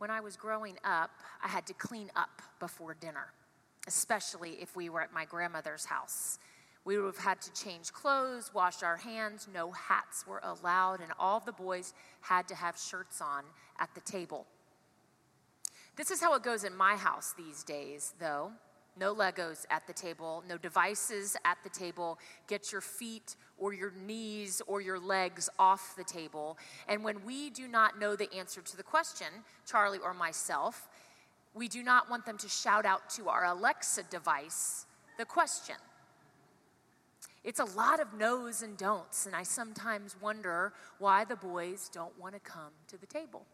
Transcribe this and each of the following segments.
When I was growing up, I had to clean up before dinner, especially if we were at my grandmother's house. We would have had to change clothes, wash our hands, no hats were allowed, and all the boys had to have shirts on at the table. This is how it goes in my house these days, though. No Legos at the table, no devices at the table. Get your feet or your knees or your legs off the table. And when we do not know the answer to the question, Charlie or myself, we do not want them to shout out to our Alexa device the question. It's a lot of no's and don'ts, and I sometimes wonder why the boys don't want to come to the table.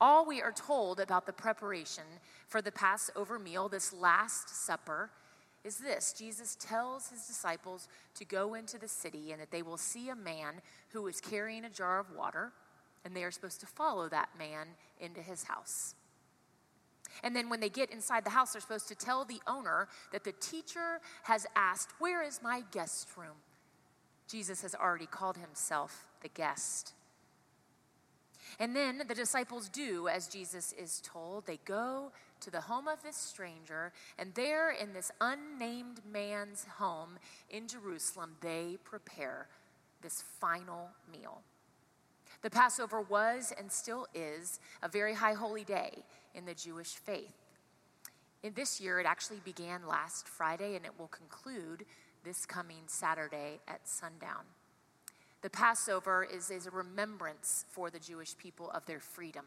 All we are told about the preparation for the Passover meal, this Last Supper, is this Jesus tells his disciples to go into the city and that they will see a man who is carrying a jar of water, and they are supposed to follow that man into his house. And then when they get inside the house, they're supposed to tell the owner that the teacher has asked, Where is my guest room? Jesus has already called himself the guest. And then the disciples do as Jesus is told. They go to the home of this stranger, and there in this unnamed man's home in Jerusalem, they prepare this final meal. The Passover was and still is a very high holy day in the Jewish faith. In this year, it actually began last Friday and it will conclude this coming Saturday at sundown. The Passover is, is a remembrance for the Jewish people of their freedom.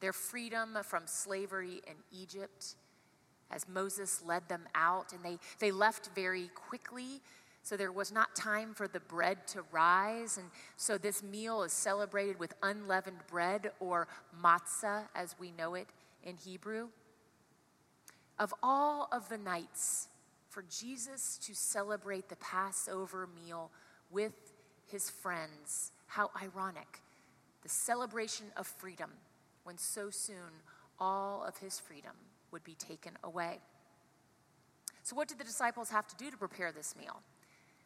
Their freedom from slavery in Egypt as Moses led them out, and they, they left very quickly. So there was not time for the bread to rise. And so this meal is celebrated with unleavened bread or matzah as we know it in Hebrew. Of all of the nights for Jesus to celebrate the Passover meal with his friends. How ironic. The celebration of freedom when so soon all of his freedom would be taken away. So, what did the disciples have to do to prepare this meal?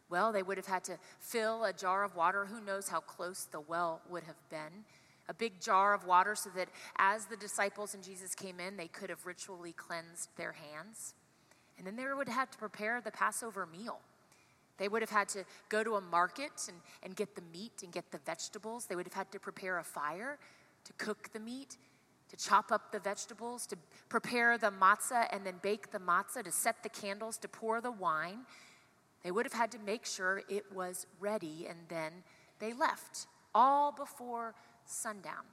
Well, they would have had to fill a jar of water. Who knows how close the well would have been? A big jar of water so that as the disciples and Jesus came in, they could have ritually cleansed their hands. And then they would have to prepare the Passover meal. They would have had to go to a market and, and get the meat and get the vegetables. They would have had to prepare a fire to cook the meat, to chop up the vegetables, to prepare the matzah and then bake the matzah, to set the candles, to pour the wine. They would have had to make sure it was ready, and then they left, all before sundown.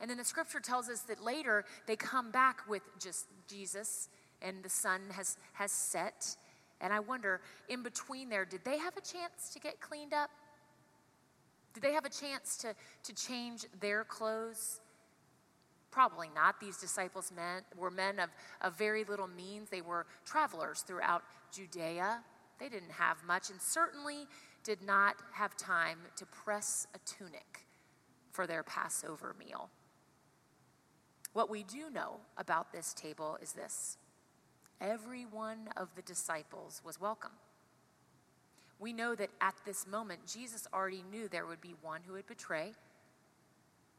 And then the scripture tells us that later they come back with just Jesus, and the sun has, has set and I wonder, in between there, did they have a chance to get cleaned up? Did they have a chance to, to change their clothes? Probably not. These disciples men, were men of, of very little means. They were travelers throughout Judea. They didn't have much and certainly did not have time to press a tunic for their Passover meal. What we do know about this table is this every one of the disciples was welcome. We know that at this moment, Jesus already knew there would be one who would betray,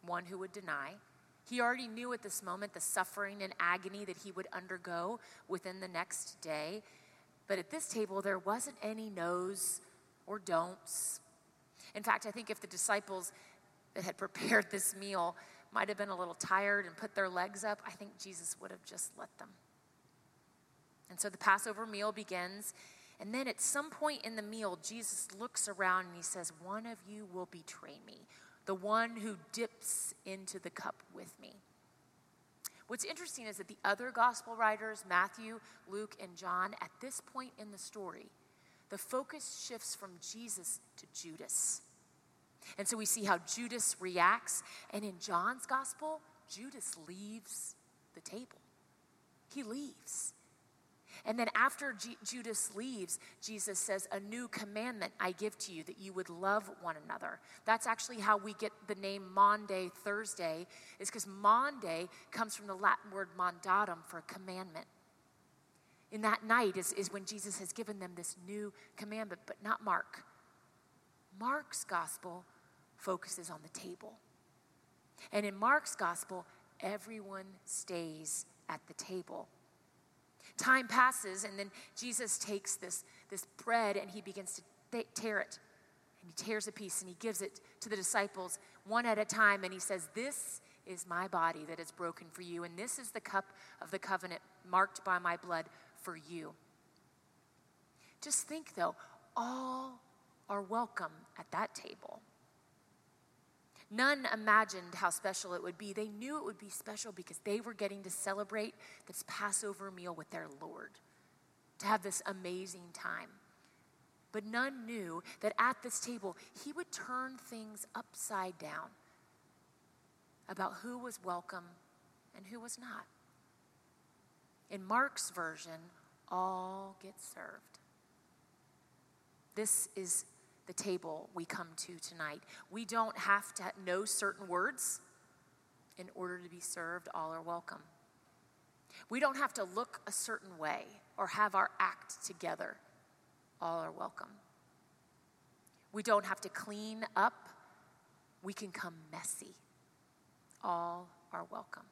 one who would deny. He already knew at this moment the suffering and agony that he would undergo within the next day. But at this table, there wasn't any no's or don'ts. In fact, I think if the disciples that had prepared this meal might have been a little tired and put their legs up, I think Jesus would have just let them. And so the Passover meal begins. And then at some point in the meal, Jesus looks around and he says, One of you will betray me, the one who dips into the cup with me. What's interesting is that the other gospel writers, Matthew, Luke, and John, at this point in the story, the focus shifts from Jesus to Judas. And so we see how Judas reacts. And in John's gospel, Judas leaves the table. He leaves. And then after G- Judas leaves, Jesus says, A new commandment I give to you that you would love one another. That's actually how we get the name Maundy Thursday, is because Maundy comes from the Latin word mandatum for commandment. In that night is, is when Jesus has given them this new commandment, but not Mark. Mark's gospel focuses on the table. And in Mark's gospel, everyone stays at the table. Time passes, and then Jesus takes this, this bread and he begins to tear it. And he tears a piece and he gives it to the disciples one at a time. And he says, This is my body that is broken for you. And this is the cup of the covenant marked by my blood for you. Just think, though, all are welcome at that table. None imagined how special it would be. They knew it would be special because they were getting to celebrate this Passover meal with their Lord, to have this amazing time. But none knew that at this table, he would turn things upside down about who was welcome and who was not. In Mark's version, all get served. This is the table we come to tonight. We don't have to know certain words in order to be served. All are welcome. We don't have to look a certain way or have our act together. All are welcome. We don't have to clean up. We can come messy. All are welcome.